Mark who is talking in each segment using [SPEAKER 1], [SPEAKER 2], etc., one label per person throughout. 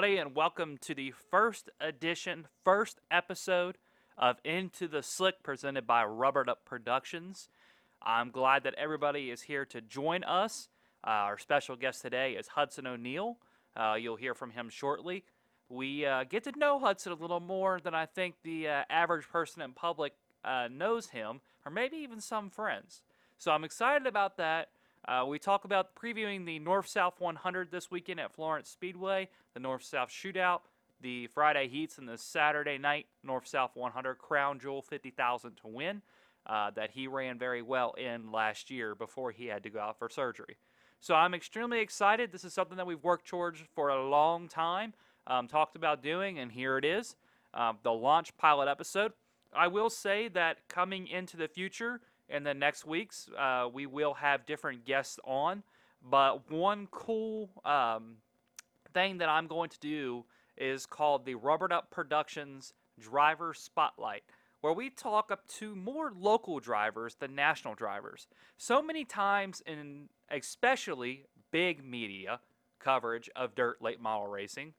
[SPEAKER 1] everybody, and welcome to the first edition, first episode of Into the Slick presented by Rubbered Up Productions. I'm glad that everybody is here to join us. Uh, our special guest today is Hudson O'Neal. Uh, you'll hear from him shortly. We uh, get to know Hudson a little more than I think the uh, average person in public uh, knows him, or maybe even some friends. So I'm excited about that. Uh, we talk about previewing the North South 100 this weekend at Florence Speedway, the North South Shootout, the Friday heats, and the Saturday night North South 100 Crown Jewel 50,000 to win uh, that he ran very well in last year before he had to go out for surgery. So I'm extremely excited. This is something that we've worked towards for a long time, um, talked about doing, and here it is um, the launch pilot episode. I will say that coming into the future, in the next weeks. Uh, we will have different guests on, but one cool um, thing that I'm going to do is called the Rubbered Up Productions Driver Spotlight, where we talk up to more local drivers than national drivers. So many times, in especially big media coverage of dirt late model racing,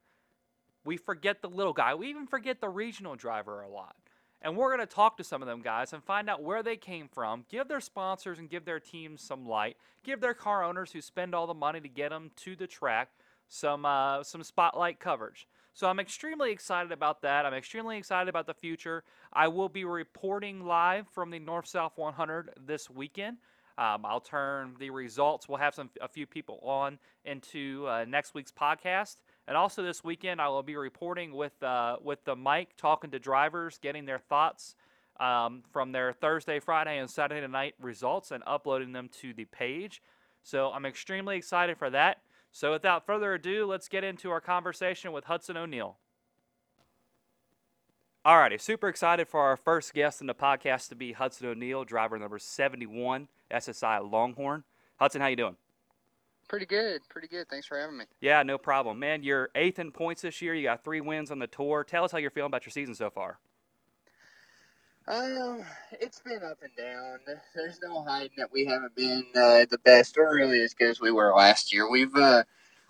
[SPEAKER 1] we forget the little guy. We even forget the regional driver a lot. And we're going to talk to some of them guys and find out where they came from, give their sponsors and give their teams some light, give their car owners who spend all the money to get them to the track some uh, some spotlight coverage. So I'm extremely excited about that. I'm extremely excited about the future. I will be reporting live from the North South 100 this weekend. Um, I'll turn the results. We'll have some a few people on into uh, next week's podcast. And also this weekend, I will be reporting with uh, with the mic, talking to drivers, getting their thoughts um, from their Thursday, Friday, and Saturday night results, and uploading them to the page. So I'm extremely excited for that. So without further ado, let's get into our conversation with Hudson O'Neal. Alrighty, super excited for our first guest in the podcast to be Hudson O'Neal, driver number 71, SSI Longhorn. Hudson, how you doing?
[SPEAKER 2] Pretty good, pretty good. Thanks for having me.
[SPEAKER 1] Yeah, no problem, man. You're eighth in points this year. You got three wins on the tour. Tell us how you're feeling about your season so far.
[SPEAKER 2] Um, it's been up and down. There's no hiding that we haven't been uh, the best or really as good as we were last year. We've uh,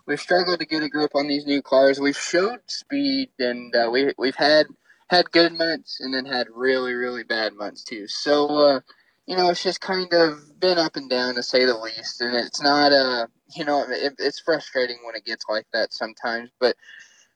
[SPEAKER 2] we've struggled to get a grip on these new cars. We've showed speed, and uh, we we've had had good months and then had really really bad months too. So uh, you know, it's just kind of been up and down to say the least, and it's not uh you know it, it's frustrating when it gets like that sometimes, but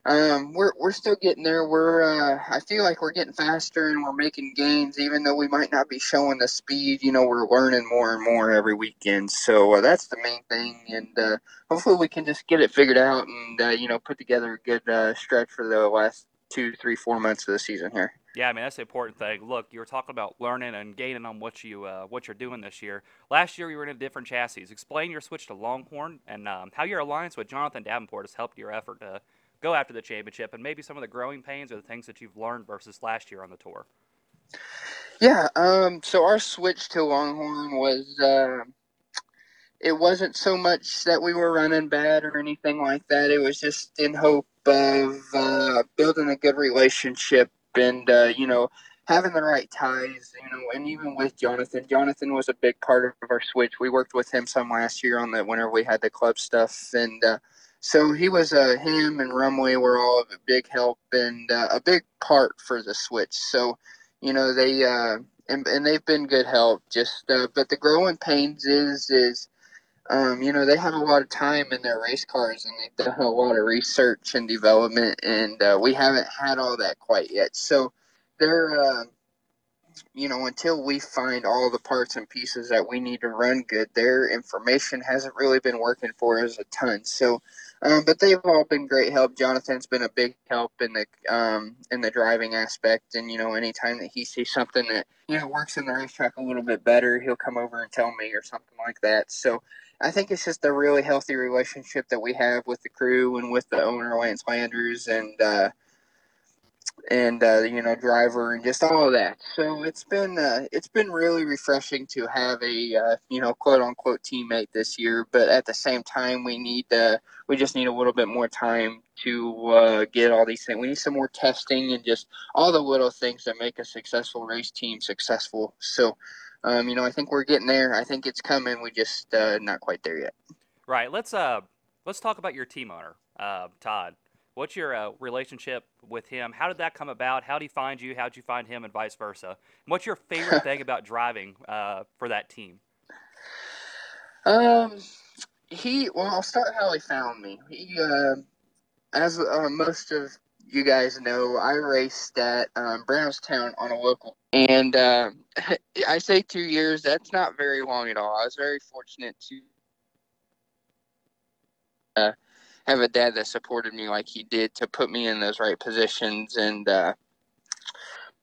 [SPEAKER 2] um, we're we're still getting there. We're uh, I feel like we're getting faster and we're making gains, even though we might not be showing the speed. You know, we're learning more and more every weekend. So uh, that's the main thing, and uh, hopefully we can just get it figured out and uh, you know put together a good uh, stretch for the last two, three, four months of the season here.
[SPEAKER 1] Yeah, I mean that's the important thing. Look, you were talking about learning and gaining on what you uh, what you're doing this year. Last year you were in a different chassis. Explain your switch to Longhorn and um, how your alliance with Jonathan Davenport has helped your effort to go after the championship, and maybe some of the growing pains or the things that you've learned versus last year on the tour.
[SPEAKER 2] Yeah. Um. So our switch to Longhorn was. Uh, it wasn't so much that we were running bad or anything like that. It was just in hope of uh, building a good relationship and uh, you know having the right ties, you know, and even with Jonathan, Jonathan was a big part of our switch. We worked with him some last year on the whenever we had the club stuff, and uh, so he was uh, him and Rumway were all a big help and uh, a big part for the switch. So you know they uh, and, and they've been good help. Just uh, but the growing pains is is um, you know, they have a lot of time in their race cars and they've done a lot of research and development, and uh, we haven't had all that quite yet. So they're, uh, you know, until we find all the parts and pieces that we need to run good, their information hasn't really been working for us a ton. So, um, but they've all been great help. Jonathan's been a big help in the um, in the driving aspect, and you know, anytime that he sees something that you know works in the racetrack a little bit better, he'll come over and tell me or something like that. So I think it's just a really healthy relationship that we have with the crew and with the owner Lance Landers and uh, and uh, you know driver and just all of that. So it's been uh, it's been really refreshing to have a uh, you know quote unquote teammate this year. But at the same time, we need uh, we just need a little bit more time to uh, get all these things. We need some more testing and just all the little things that make a successful race team successful. So um, you know, I think we're getting there. I think it's coming. We just uh, not quite there yet.
[SPEAKER 1] Right. Let's uh let's talk about your team owner, uh, Todd. What's your uh, relationship with him? How did that come about? How did he find you? How did you find him, and vice versa? And what's your favorite thing about driving uh, for that team?
[SPEAKER 2] Um, he well, I'll start how he found me. He, uh, as uh, most of you guys know, I raced at um, Brownstown on a local, and uh, I say two years. That's not very long at all. I was very fortunate to uh, have a dad that supported me like he did to put me in those right positions. And uh,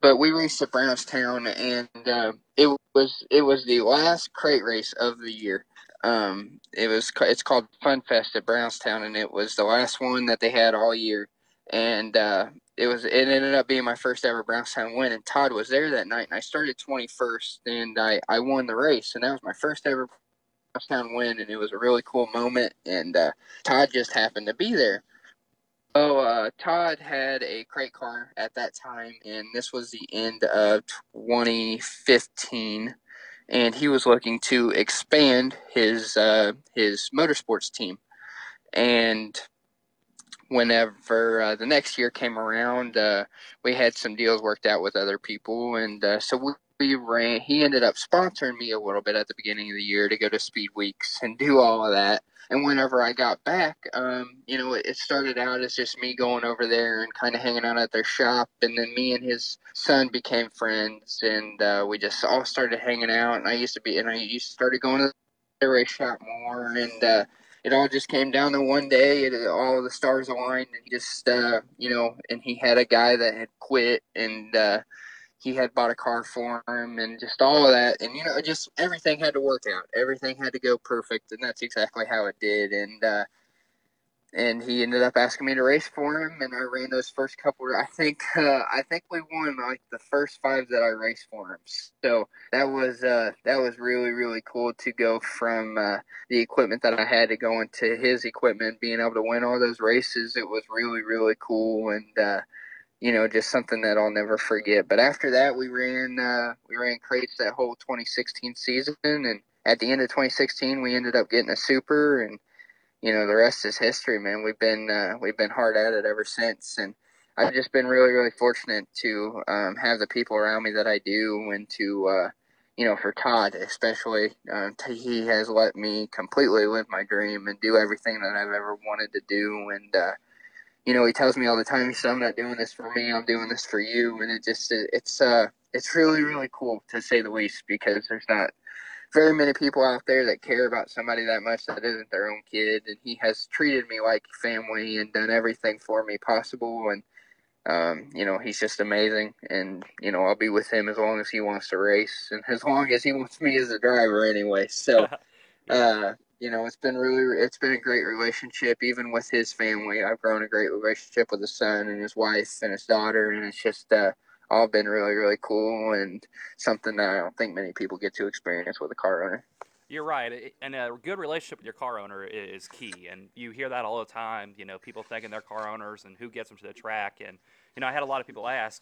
[SPEAKER 2] but we raced at Brownstown and uh, it was it was the last crate race of the year. Um, it was it's called Fun Fest at Brownstown and it was the last one that they had all year. And uh, it was it ended up being my first ever Brownstown win and Todd was there that night and I started 21st and I, I won the race. And that was my first ever touchdown win, and it was a really cool moment. And uh, Todd just happened to be there. Oh, uh, Todd had a crate car at that time, and this was the end of 2015, and he was looking to expand his uh, his motorsports team. And whenever uh, the next year came around, uh, we had some deals worked out with other people, and uh, so we we ran. He ended up sponsoring me a little bit at the beginning of the year to go to speed weeks and do all of that. And whenever I got back, um, you know, it, started out as just me going over there and kind of hanging out at their shop, and then me and his son became friends, and uh, we just all started hanging out. And I used to be, and I used to started going to the race shop more, and uh, it all just came down to one day. It, all the stars aligned, and just, uh, you know, and he had a guy that had quit, and uh, he had bought a car for him and just all of that. And you know just everything had to work out. Everything had to go perfect and that's exactly how it did. And uh and he ended up asking me to race for him and I ran those first couple I think uh I think we won like the first five that I raced for him. So that was uh that was really really cool to go from uh the equipment that I had to go into his equipment being able to win all those races. It was really really cool. And uh you know, just something that I'll never forget. But after that, we ran uh, we ran crates that whole 2016 season, and at the end of 2016, we ended up getting a super, and you know, the rest is history, man. We've been uh, we've been hard at it ever since, and I've just been really really fortunate to um, have the people around me that I do, and to uh, you know, for Todd especially, uh, he has let me completely live my dream and do everything that I've ever wanted to do, and uh, you know, he tells me all the time, he said, I'm not doing this for me, I'm doing this for you. And it just, it's, uh, it's really, really cool to say the least because there's not very many people out there that care about somebody that much that isn't their own kid. And he has treated me like family and done everything for me possible. And, um, you know, he's just amazing. And, you know, I'll be with him as long as he wants to race and as long as he wants me as a driver anyway. So, uh, you know, it's been really, it's been a great relationship, even with his family. I've grown a great relationship with his son and his wife and his daughter, and it's just uh, all been really, really cool and something that I don't think many people get to experience with a car owner.
[SPEAKER 1] You're right, and a good relationship with your car owner is key, and you hear that all the time. You know, people thanking their car owners and who gets them to the track, and you know, I had a lot of people ask,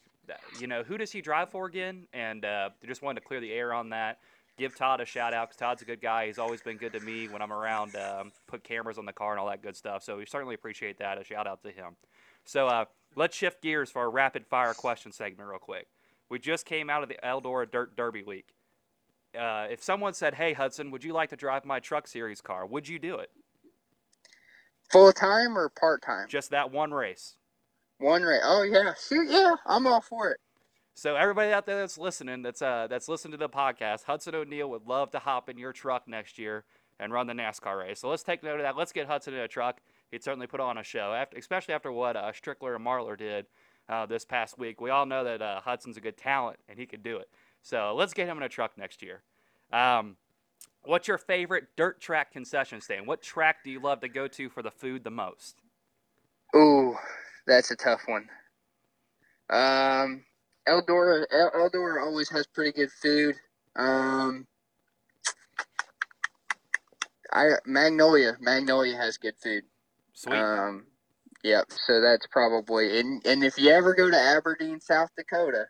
[SPEAKER 1] you know, who does he drive for again, and uh, just wanted to clear the air on that give Todd a shout out because Todd's a good guy. He's always been good to me when I'm around, um, put cameras on the car and all that good stuff. So we certainly appreciate that. A shout out to him. So uh, let's shift gears for our rapid fire question segment real quick. We just came out of the Eldora Dirt Derby week. Uh, if someone said, "Hey Hudson, would you like to drive my Truck Series car?" Would you do it?
[SPEAKER 2] Full time or part time?
[SPEAKER 1] Just that one race.
[SPEAKER 2] One race. Oh yeah, shoot, yeah, I'm all for it.
[SPEAKER 1] So everybody out there that's listening, that's uh, that's listening to the podcast, Hudson O'Neal would love to hop in your truck next year and run the NASCAR race. So let's take note of that. Let's get Hudson in a truck. He'd certainly put on a show, after, especially after what uh, Strickler and Marlar did uh, this past week. We all know that uh, Hudson's a good talent and he could do it. So let's get him in a truck next year. Um, what's your favorite dirt track concession stand? What track do you love to go to for the food the most?
[SPEAKER 2] Ooh, that's a tough one. Um, Eldora Eldora always has pretty good food. Um, I Magnolia Magnolia has good food.
[SPEAKER 1] Sweet.
[SPEAKER 2] Um, yep. So that's probably and and if you ever go to Aberdeen, South Dakota,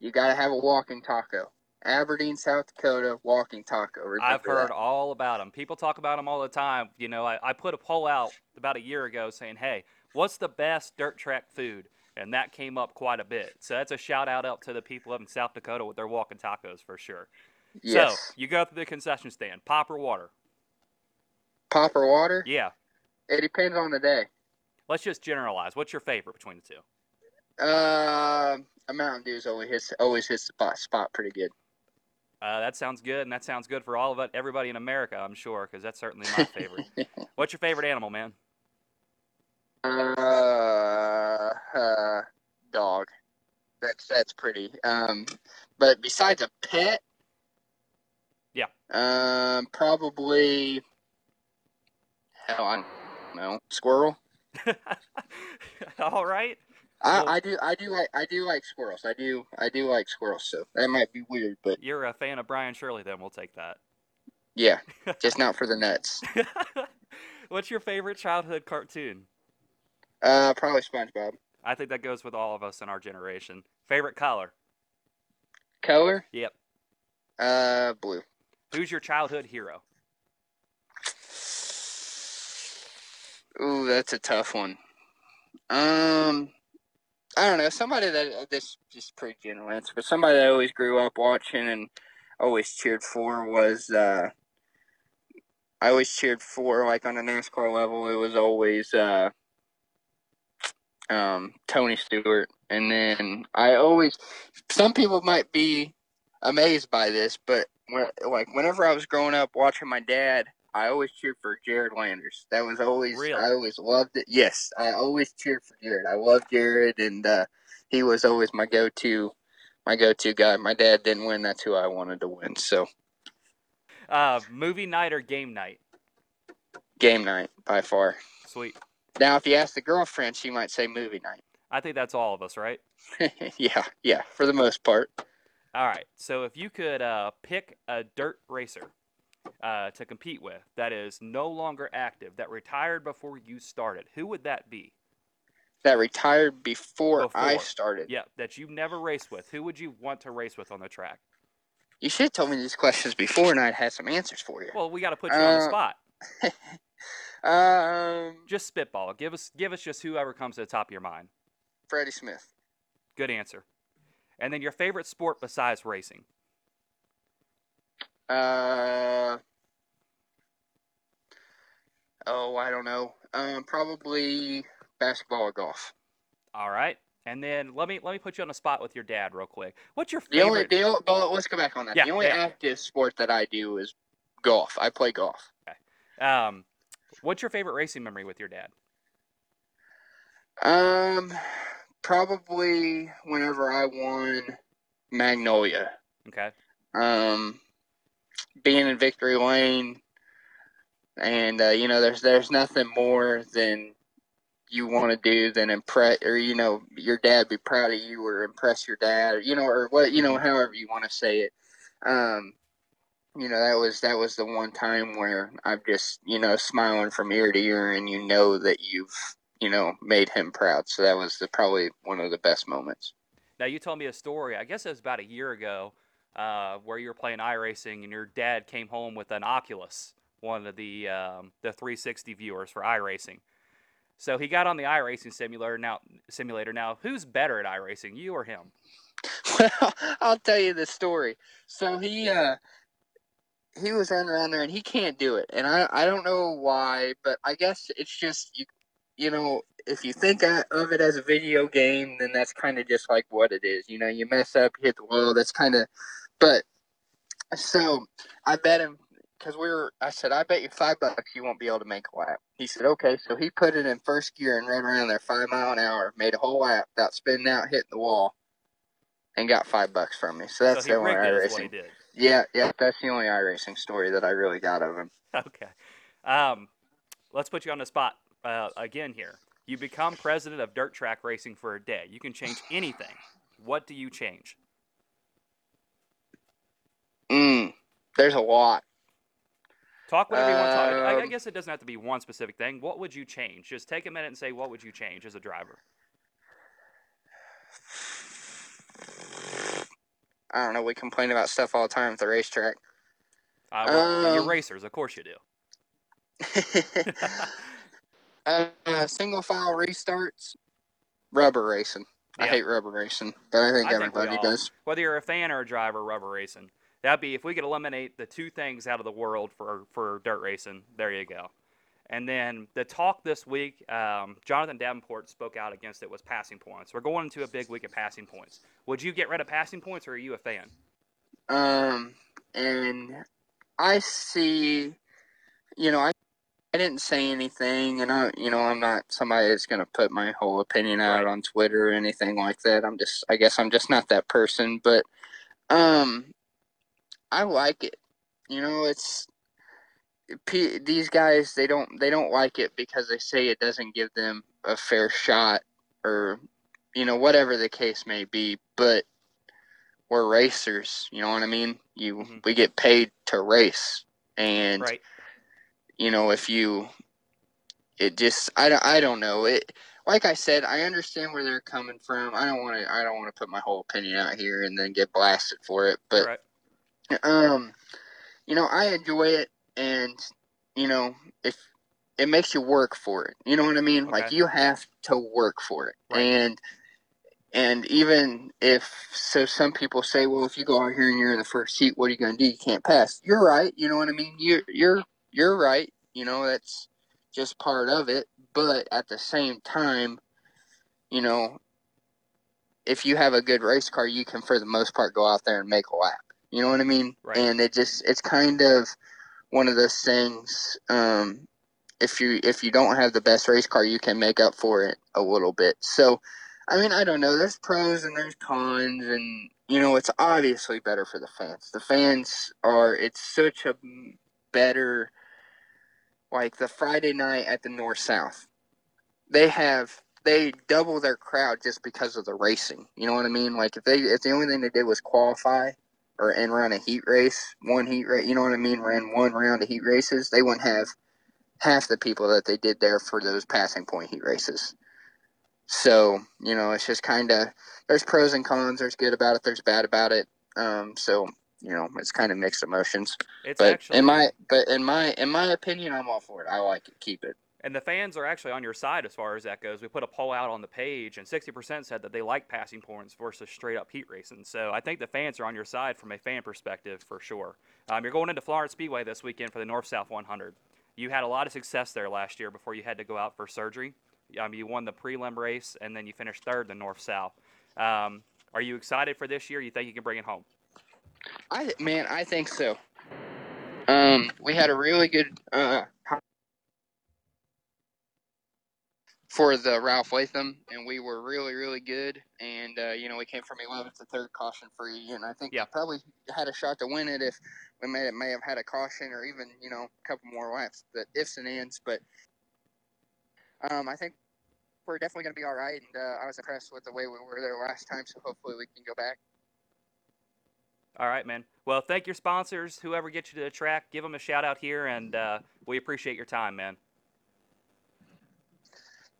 [SPEAKER 2] you got to have a walking taco. Aberdeen, South Dakota, Walking Taco. Remember
[SPEAKER 1] I've heard
[SPEAKER 2] that.
[SPEAKER 1] all about them. People talk about them all the time. You know, I, I put a poll out about a year ago saying, hey, what's the best dirt track food? And that came up quite a bit. So that's a shout out out to the people up in South Dakota with their walking tacos for sure.
[SPEAKER 2] Yes.
[SPEAKER 1] So you go through the concession stand, pop or water?
[SPEAKER 2] Pop or water?
[SPEAKER 1] Yeah.
[SPEAKER 2] It depends on the day.
[SPEAKER 1] Let's just generalize. What's your favorite between the two?
[SPEAKER 2] Uh, a Mountain Dew's always hits always hits spot, spot pretty good.
[SPEAKER 1] Uh, that sounds good, and that sounds good for all of it, everybody in America, I'm sure, because that's certainly my favorite. What's your favorite animal, man?
[SPEAKER 2] Uh, uh, dog. That's that's pretty. Um, but besides a pet,
[SPEAKER 1] Yeah.
[SPEAKER 2] Um, probably. Hell, I don't know. Squirrel.
[SPEAKER 1] all right.
[SPEAKER 2] I,
[SPEAKER 1] Well-
[SPEAKER 2] I do I do like I do like squirrels. I do I do like squirrels. So that might be weird, but
[SPEAKER 1] You're a fan of Brian Shirley, then we'll take that.
[SPEAKER 2] yeah, just not for the nuts.
[SPEAKER 1] What's your favorite childhood cartoon?
[SPEAKER 2] Uh, probably SpongeBob.
[SPEAKER 1] I think that goes with all of us in our generation. Favorite color?
[SPEAKER 2] Color.
[SPEAKER 1] Yep.
[SPEAKER 2] Uh, blue.
[SPEAKER 1] Who's your childhood hero?
[SPEAKER 2] Ooh, that's a tough one. Um, I don't know. Somebody that uh, this just pretty general answer, but somebody that I always grew up watching and always cheered for was uh, I always cheered for like on a NASCAR level. It was always uh, um, Tony Stewart, and then I always. Some people might be amazed by this, but when, like whenever I was growing up watching my dad I always cheered for Jared Landers. That was always
[SPEAKER 1] Really?
[SPEAKER 2] I always loved it. Yes, I always cheered for Jared. I love Jared, and uh, he was always my go-to, my go-to guy. My dad didn't win. That's who I wanted to win. So
[SPEAKER 1] Uh, movie night or game night?
[SPEAKER 2] game night by far.
[SPEAKER 1] Sweet.
[SPEAKER 2] Now, if you ask the girlfriend, she might say movie night.
[SPEAKER 1] I think that's all of us, right?
[SPEAKER 2] yeah, yeah, for the most part.
[SPEAKER 1] All right. So if you could uh, pick a dirt racer uh, to compete with that is no longer active, that retired before you started, who would that be?
[SPEAKER 2] That retired before, I started.
[SPEAKER 1] Yeah, that you've never raced with. Who would you want to race with on the track?
[SPEAKER 2] You should have told me these questions before, and I'd had some answers for you.
[SPEAKER 1] Well, we got to put you on the
[SPEAKER 2] Uh,
[SPEAKER 1] spot.
[SPEAKER 2] um,
[SPEAKER 1] Just spitball. Give us, give us just whoever comes to the top of your mind.
[SPEAKER 2] Freddie Smith.
[SPEAKER 1] Good answer. And then your favorite sport besides racing.
[SPEAKER 2] Uh, oh, I don't know. Um, probably basketball or golf.
[SPEAKER 1] All right. And then let me let me put you on the spot with your dad real quick. What's your favorite?
[SPEAKER 2] the only, well, let's go back on that.
[SPEAKER 1] Yeah,
[SPEAKER 2] the only
[SPEAKER 1] yeah.
[SPEAKER 2] active sport that I do is golf. I play golf. Okay.
[SPEAKER 1] Um, what's your favorite racing memory with your dad?
[SPEAKER 2] Um, probably whenever I won Magnolia.
[SPEAKER 1] Okay.
[SPEAKER 2] um, being in victory lane, and uh, you know, there's there's nothing more than you want to do than impress, or you know, your dad be proud of you, or impress your dad, or, you know, or what you know, however you want to say it. Um, you know, that was that was the one time where I'm just you know smiling from ear to ear, and you know that you've you know made him proud. So that was the, probably one of the best moments.
[SPEAKER 1] Now you told me a story. I guess it was about a year ago, uh, where you were playing iRacing and your dad came home with an Oculus, one of the um, the 360 viewers for iRacing. So he got on the iRacing simulator. Now, simulator. Now, who's better at iRacing, you or him?
[SPEAKER 2] Well, I'll tell you the story. So he uh he was running around there and he can't do it. And I I don't know why, but I guess it's just you you know, if you think of it as a video game, then that's kind of just like what it is. You know, you mess up, you hit the wall, that's kind of but so I bet him because we were, I said, I bet you five bucks you won't be able to make a lap. He said, okay. So he put it in first gear and ran around there five mile an hour, made a whole lap without spinning out, hitting the wall, and got five bucks from me. So that's
[SPEAKER 1] so he
[SPEAKER 2] the only
[SPEAKER 1] rigged it, is what he
[SPEAKER 2] iRacing.
[SPEAKER 1] did.
[SPEAKER 2] Yeah, yeah, that's the only iRacing story that I really got of him.
[SPEAKER 1] Okay. Um, let's put you on the spot uh, again here. You become president of dirt track racing for a day. You can change anything. What do you change?
[SPEAKER 2] Mm, there's a lot.
[SPEAKER 1] Talk whatever you want to talk. I, I
[SPEAKER 2] Um,
[SPEAKER 1] guess it doesn't have to be one specific thing. What would you change? Just take a minute and say, what would you change as a driver?
[SPEAKER 2] I don't know. We complain about stuff all the time at the racetrack.
[SPEAKER 1] Uh, well, you're
[SPEAKER 2] Um,
[SPEAKER 1] racers, of course you do.
[SPEAKER 2] uh, single file restarts, rubber racing. I hate rubber racing, but I think
[SPEAKER 1] I think
[SPEAKER 2] everybody
[SPEAKER 1] all-
[SPEAKER 2] does.
[SPEAKER 1] Whether you're a fan or a driver, rubber racing. That'd be if we could eliminate the two things out of the world for for dirt racing. There you go. And then the talk this week, um, Jonathan Davenport spoke out against it was passing points. We're going into a big week of passing points. Would you get rid of passing points, or are you a fan?
[SPEAKER 2] Um, and I see, you know, I I didn't say anything, and I, you know, I'm not somebody that's gonna put my whole opinion out
[SPEAKER 1] Right.
[SPEAKER 2] on Twitter or anything like that. I'm just, I guess, I'm just not that person. But, um, I like it. You know, it's P, these guys. They don't, they don't like it because they say it doesn't give them a fair shot, or, you know, whatever the case may be. But we're racers. You know what I mean? You
[SPEAKER 1] Mhm.
[SPEAKER 2] we get paid to race, and
[SPEAKER 1] Right.
[SPEAKER 2] you know if you, it just I don't I don't know it. Like I said, I understand where they're coming from. I don't want to I don't want to put my whole opinion out here and then get blasted for it. But
[SPEAKER 1] right.
[SPEAKER 2] um, you know I enjoy it, and you know if it makes you work for it, you know what I mean? Like you have to work for it,
[SPEAKER 1] Right.
[SPEAKER 2] and and even if so, some people say, well, if you go out here and you're in the first seat, what are you going to do? You can't pass. You're right. You know what I mean? You're you're you're right. You know that's just part of it. But at the same time, you know, if you have a good race car, you can for the most part go out there and make a lap. You know what I mean?
[SPEAKER 1] Right.
[SPEAKER 2] And it just it's kind of one of those things. Um, if you if you don't have the best race car, you can make up for it a little bit. So, I mean, I don't know. There's pros and there's cons, and you know, it's obviously better for the fans. The fans are. It's such a better, like the Friday night at the North South. They have they double their crowd just because of the racing. You know what I mean? Like if they if the only thing they did was qualify or and run a heat race, one heat race. You know what I mean? Ran one round of heat races, they wouldn't have half the people that they did there for those passing point heat races. So you know, it's just kind of there's pros and cons. There's good about it. There's bad about it. Um, so you know, it's kind of mixed emotions.
[SPEAKER 1] It's
[SPEAKER 2] But
[SPEAKER 1] actually
[SPEAKER 2] in my but in my in my opinion, I'm all for it. I like it. Keep it.
[SPEAKER 1] And the fans are actually on your side as far as that goes. We put a poll out on the page, and 60% said that they like passing points versus straight up heat racing. So I think the fans are on your side from a fan perspective for sure. Um, you're going into Florence Speedway this weekend for the North South 100. You had a lot of success there last year before you had to go out for surgery. Um, you won the prelim race, and then you finished third in the North South. Um, are you excited for this year? You think you can bring it home?
[SPEAKER 2] I man, I think so. Um, we had a really good uh for the Ralph Latham, and we were really, really good. And uh, you know, we came from 11th to third, caution free, and I think
[SPEAKER 1] Yeah.
[SPEAKER 2] we probably had a shot to win it if we may may have had a caution or even you know a couple more laps, but ifs and ands. But um, I think we're definitely going to be all right. And uh, I was impressed with the way we were there last time, so hopefully we can go back.
[SPEAKER 1] All right, man. Well, thank your sponsors. Whoever gets you to the track, give them a shout out here, and uh, we appreciate your time, man.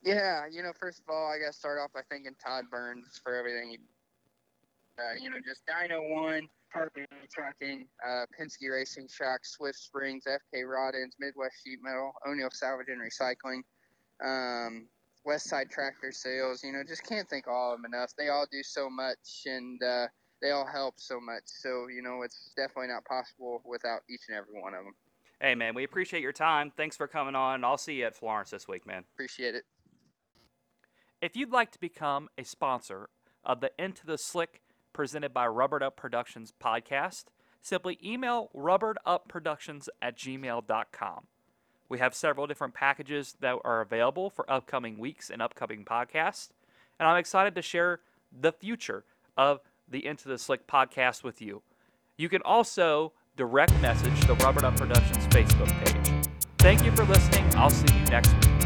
[SPEAKER 2] Yeah, you know, first of all, I got to start off by thanking Todd Burns for everything. he- Uh, you know, just Dino One, Parker Trucking, uh, Penske Racing Shock, Swift Springs, FK Rod Ends, Midwest Sheet Metal, O'Neill Salvage and Recycling, um, West Side Tractor Sales. You know, just can't thank all of them enough. They all do so much, and uh, they all help so much. So, you know, it's definitely not possible without each and every one of them.
[SPEAKER 1] Hey, man, we appreciate your time. Thanks for coming on. I'll see you at Florence this week, man.
[SPEAKER 2] Appreciate it.
[SPEAKER 1] If you'd like to become a sponsor of the Into the Slick presented by Rubbered Up Productions podcast, simply email rubberedupproductions at gmail.com. We have several different packages that are available for upcoming weeks and upcoming podcasts, and I'm excited to share the future of the Into the Slick podcast with you. You can also direct message the Rubbered Up Productions Facebook page. Thank you for listening. I'll see you next week.